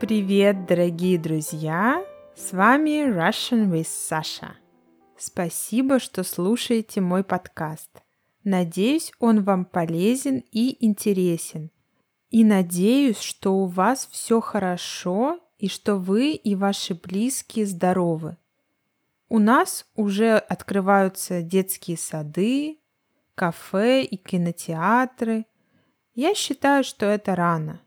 Привет, дорогие друзья! С вами Russian with Sasha. Спасибо, что слушаете мой подкаст. Надеюсь, он вам полезен и интересен. И надеюсь, что у вас все хорошо и что вы и ваши близкие здоровы. У нас уже открываются детские сады, кафе и кинотеатры. Я считаю, что это рано,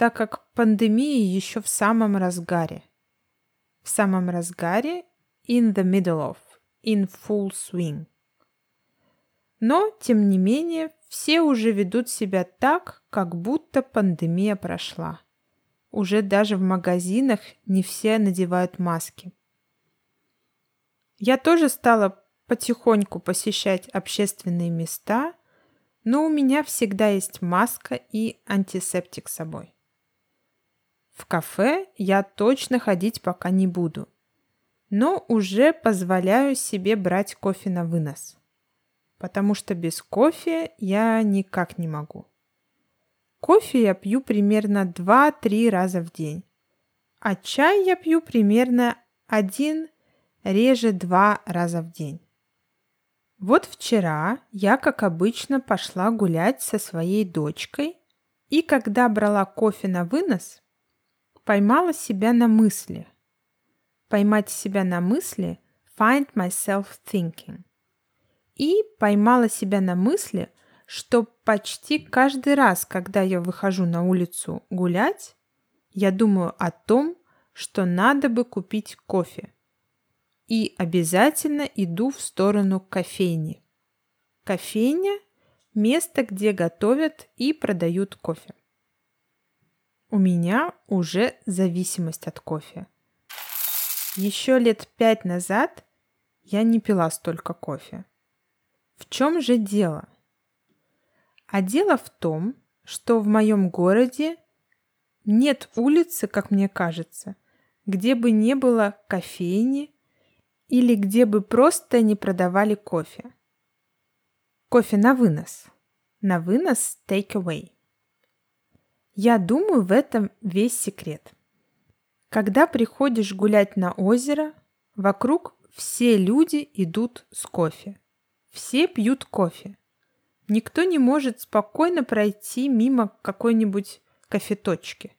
так как пандемия еще в самом разгаре. В самом разгаре in the middle of, in full swing. Но, тем не менее, все уже ведут себя так, как будто пандемия прошла. Уже даже в магазинах не все надевают маски. Я тоже стала потихоньку посещать общественные места, но у меня всегда есть маска и антисептик с собой. В кафе я точно ходить пока не буду, но уже позволяю себе брать кофе на вынос, потому что без кофе я никак не могу. Кофе я пью примерно 2-3 раза в день, а чай я пью примерно один, реже два раза в день. Вот вчера я, как обычно, пошла гулять со своей дочкой, и когда брала кофе на вынос, поймала себя на мысли. Поймать себя на мысли – find myself thinking. И поймала себя на мысли, что почти каждый раз, когда я выхожу на улицу гулять, я думаю о том, что надо бы купить кофе. И обязательно иду в сторону кофейни. Кофейня – место, где готовят и продают кофе. У меня уже зависимость от кофе. Еще лет пять назад я не пила столько кофе. В чем же дело? А дело в том, что в моем городе нет улицы, как мне кажется, где бы не было кофейни или где бы просто не продавали кофе. Кофе на вынос. На вынос take away. Я думаю, в этом весь секрет. Когда приходишь гулять на озеро, вокруг все люди идут с кофе. Все пьют кофе. Никто не может спокойно пройти мимо какой-нибудь кофеточки.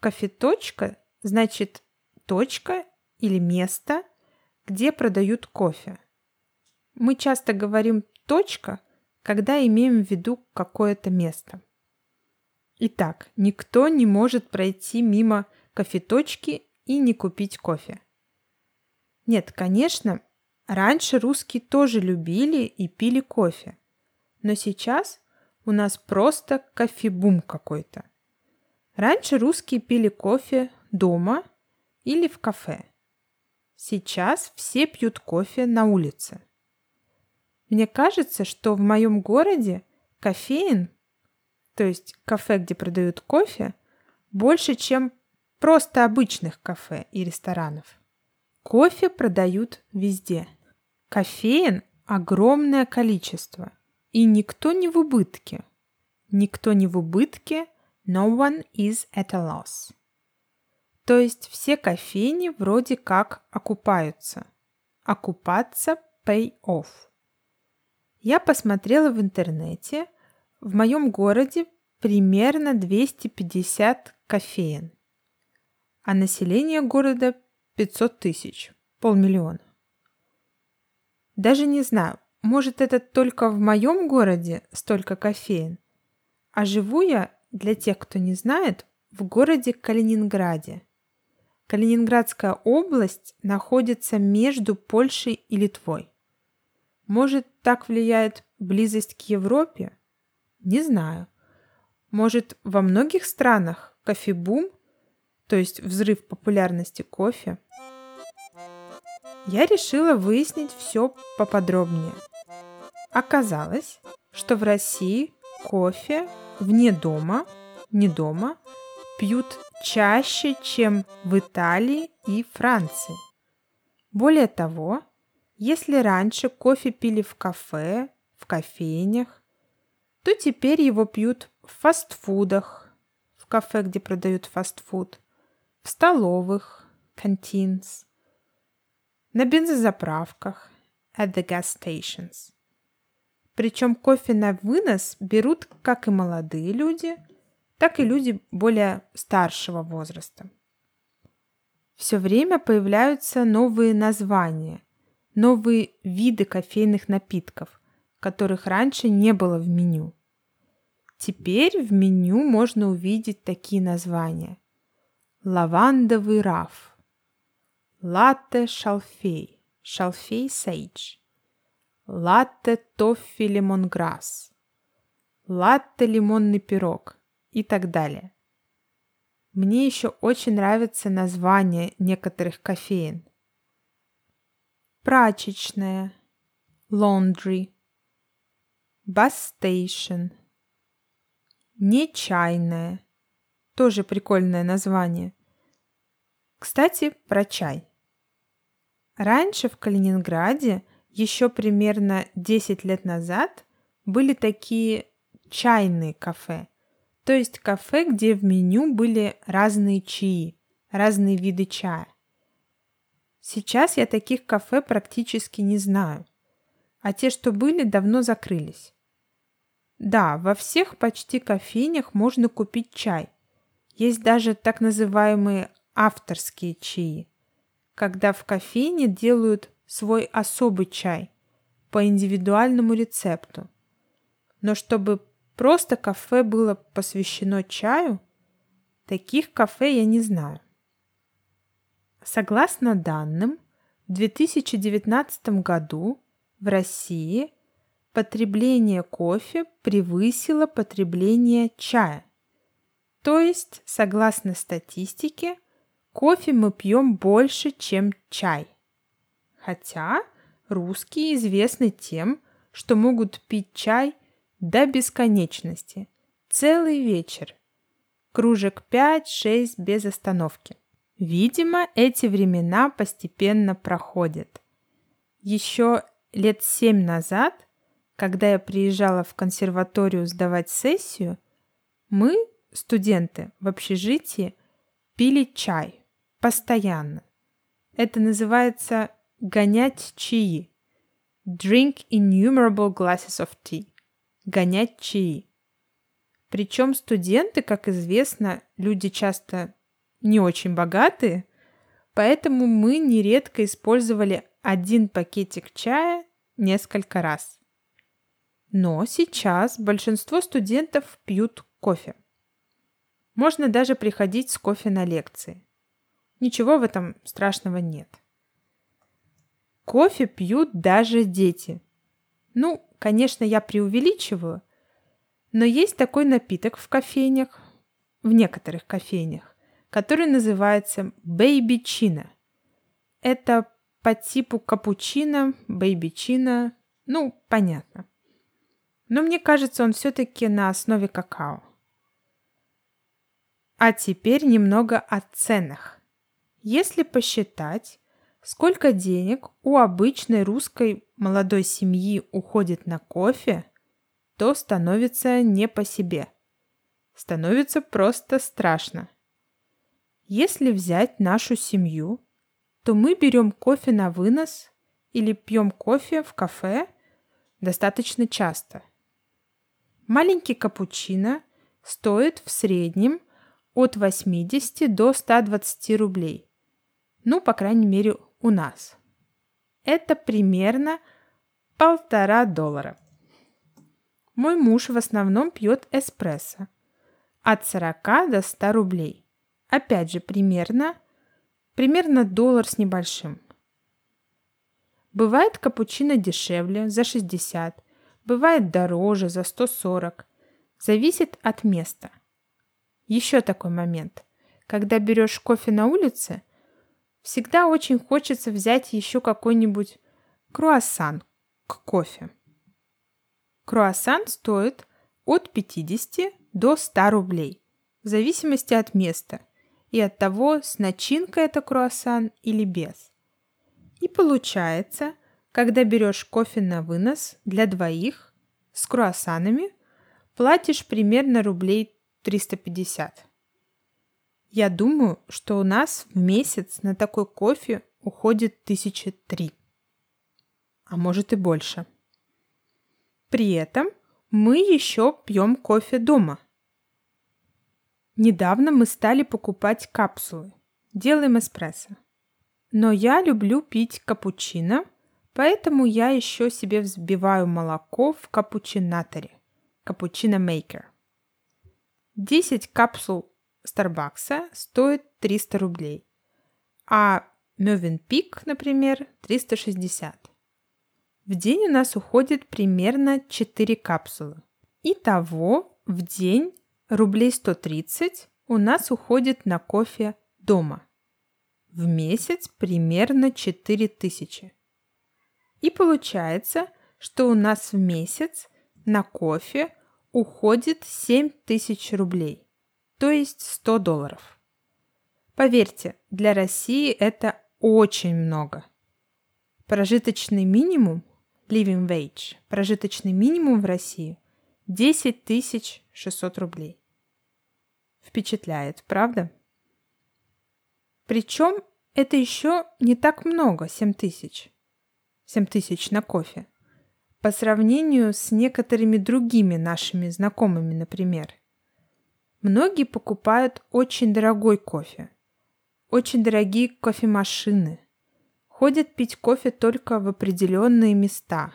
Кофеточка значит точка или место, где продают кофе. Мы часто говорим «точка», когда имеем в виду какое-то место. Итак, никто не может пройти мимо кофеточки и не купить кофе. Нет, конечно, раньше русские тоже любили и пили кофе. Но сейчас у нас просто кофебум какой-то. Раньше русские пили кофе дома или в кафе. Сейчас все пьют кофе на улице. Мне кажется, что в моем городе кофеин то есть кафе, где продают кофе, больше, чем просто обычных кафе и ресторанов. Кофе продают везде. Кофеин огромное количество, и никто не в убытке. Никто не в убытке, no one is at a loss. То есть все кофейни вроде как окупаются. Окупаться pay off. Я посмотрела в интернете, в моем городе примерно 250 кофеен, а население города 500 тысяч, полмиллиона. Даже не знаю, может это только в моем городе столько кофеен, а живу я, для тех, кто не знает, в городе Калининграде. Калининградская область находится между Польшей и Литвой. Может, так влияет близость к Европе? Не знаю. Может, во многих странах кофебум, то есть взрыв популярности кофе? Я решила выяснить все поподробнее. Оказалось, что в России кофе вне дома, не дома, пьют чаще, чем в Италии и Франции. Более того, если раньше кофе пили в кафе, в кофейнях, то теперь его пьют в фастфудах, в кафе, где продают фастфуд, в столовых, canteens, на бензозаправках, at the gas stations. Причем кофе на вынос берут как и молодые люди, так и люди более старшего возраста. Все время появляются новые названия, новые виды кофейных напитков, которых раньше не было в меню. Теперь в меню можно увидеть такие названия. Лавандовый раф, латте шалфей, шалфей сейдж, латте тоффи лимонграсс, латте лимонный пирог и так далее. Мне еще очень нравится название некоторых кофеин. Прачечная, laundry, bus station, нечайная, тоже прикольное название. Кстати, про чай. Раньше в Калининграде, еще примерно 10 лет назад, были такие чайные кафе – то есть кафе, где в меню были разные чаи, разные виды чая. Сейчас я таких кафе практически не знаю, а те, что были, давно закрылись. Да, во всех почти кофейнях можно купить чай. Есть даже так называемые авторские чаи, когда в кофейне делают свой особый чай по индивидуальному рецепту. Но чтобы Просто кафе было посвящено чаю? Таких кафе я не знаю. Согласно данным, в 2019 году в России потребление кофе превысило потребление чая. То есть, согласно статистике, кофе мы пьем больше, чем чай. Хотя русские известны тем, что могут пить чай до бесконечности. Целый вечер. Кружек 5-6 без остановки. Видимо, эти времена постепенно проходят. Еще лет семь назад, когда я приезжала в консерваторию сдавать сессию, мы, студенты в общежитии, пили чай постоянно. Это называется гонять чаи. Drink innumerable glasses of tea гонять чаи. Причем студенты, как известно, люди часто не очень богатые, поэтому мы нередко использовали один пакетик чая несколько раз. Но сейчас большинство студентов пьют кофе. Можно даже приходить с кофе на лекции. Ничего в этом страшного нет. Кофе пьют даже дети. Ну, Конечно, я преувеличиваю, но есть такой напиток в кофейнях, в некоторых кофейнях, который называется бейбичина. Это по типу капучино, бейбичина, ну, понятно. Но мне кажется, он все-таки на основе какао. А теперь немного о ценах. Если посчитать, Сколько денег у обычной русской молодой семьи уходит на кофе, то становится не по себе. Становится просто страшно. Если взять нашу семью, то мы берем кофе на вынос или пьем кофе в кафе достаточно часто. Маленький капучино стоит в среднем от 80 до 120 рублей. Ну, по крайней мере, у нас. Это примерно полтора доллара. Мой муж в основном пьет эспрессо. От 40 до 100 рублей. Опять же, примерно, примерно доллар с небольшим. Бывает капучино дешевле, за 60. Бывает дороже, за 140. Зависит от места. Еще такой момент. Когда берешь кофе на улице – Всегда очень хочется взять еще какой-нибудь круассан к кофе. Круассан стоит от 50 до 100 рублей, в зависимости от места и от того, с начинкой это круассан или без. И получается, когда берешь кофе на вынос для двоих с круассанами, платишь примерно рублей 350. Я думаю, что у нас в месяц на такой кофе уходит тысячи три, а может и больше. При этом мы еще пьем кофе дома. Недавно мы стали покупать капсулы. Делаем эспрессо. Но я люблю пить капучино, поэтому я еще себе взбиваю молоко в капучинаторе. Капучино мейкер. 10 капсул Старбакса стоит 300 рублей, а Mövenpick, например, 360. В день у нас уходит примерно 4 капсулы. Итого в день рублей 130 у нас уходит на кофе дома. В месяц примерно 4000. И получается, что у нас в месяц на кофе уходит 7000 рублей, то есть 100 долларов. Поверьте, для России это очень много. Прожиточный минимум living wage, прожиточный минимум в России 10 600 рублей. Впечатляет, правда? Причем это еще не так много, 7 тысяч. 7 тысяч на кофе. По сравнению с некоторыми другими нашими знакомыми, например. Многие покупают очень дорогой кофе. Очень дорогие кофемашины – ходят пить кофе только в определенные места,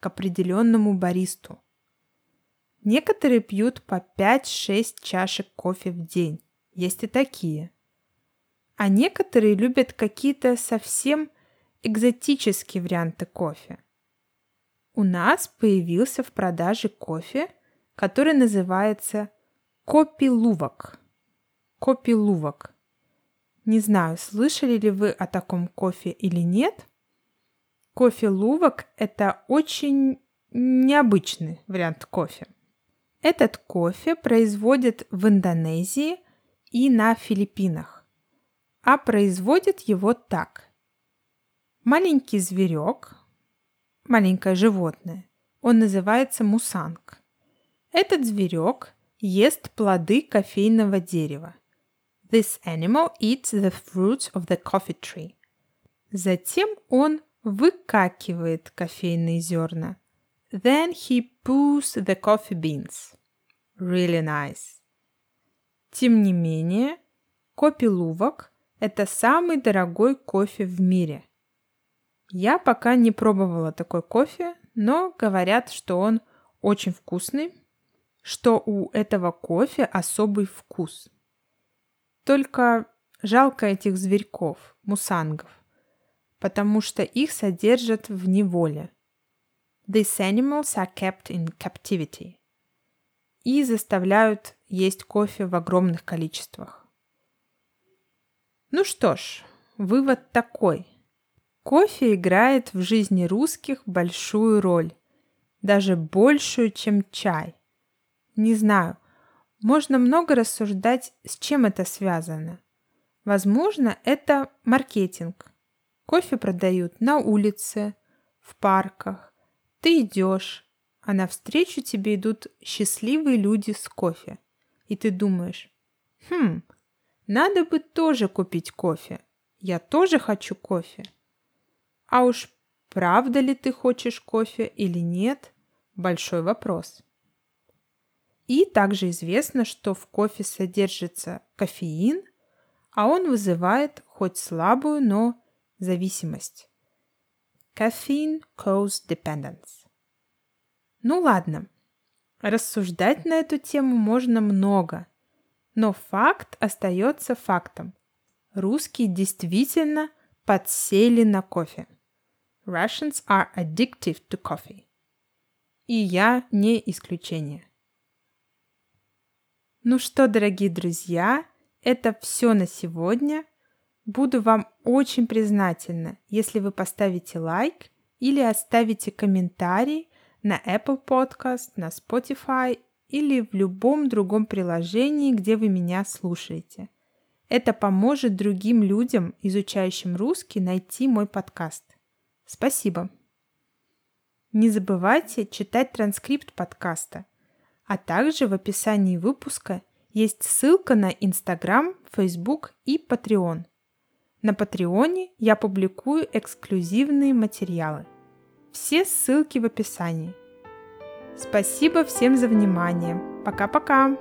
к определенному баристу. Некоторые пьют по 5-6 чашек кофе в день. Есть и такие. А некоторые любят какие-то совсем экзотические варианты кофе. У нас появился в продаже кофе, который называется копилувок. Копилувок. Не знаю, слышали ли вы о таком кофе или нет. Кофе лувок – это очень необычный вариант кофе. Этот кофе производят в Индонезии и на Филиппинах. А производят его так. Маленький зверек, маленькое животное, он называется мусанг. Этот зверек ест плоды кофейного дерева. This animal eats the fruits of the coffee tree. Затем он выкакивает кофейные зерна. Then he poos the coffee beans. Really nice. Тем не менее, кофе-лувок – это самый дорогой кофе в мире. Я пока не пробовала такой кофе, но говорят, что он очень вкусный, что у этого кофе особый вкус – только жалко этих зверьков, мусангов, потому что их содержат в неволе. These animals are kept in captivity. И заставляют есть кофе в огромных количествах. Ну что ж, вывод такой. Кофе играет в жизни русских большую роль, даже большую, чем чай. Не знаю, можно много рассуждать, с чем это связано. Возможно, это маркетинг. Кофе продают на улице, в парках. Ты идешь, а навстречу тебе идут счастливые люди с кофе. И ты думаешь, хм, надо бы тоже купить кофе. Я тоже хочу кофе. А уж правда ли ты хочешь кофе или нет – большой вопрос. И также известно, что в кофе содержится кофеин, а он вызывает хоть слабую, но зависимость. Caffeine cause dependence. Ну ладно, рассуждать на эту тему можно много, но факт остается фактом. Русские действительно подсели на кофе. Russians are addictive to coffee. И я не исключение. Ну что, дорогие друзья, это все на сегодня. Буду вам очень признательна, если вы поставите лайк или оставите комментарий на Apple Podcast, на Spotify или в любом другом приложении, где вы меня слушаете. Это поможет другим людям, изучающим русский, найти мой подкаст. Спасибо. Не забывайте читать транскрипт подкаста – а также в описании выпуска Есть ссылка на Инстаграм, Фейсбук и Patreon. На Патреоне я публикую эксклюзивные материалы. Все ссылки в описании. Спасибо всем за внимание. Пока-пока.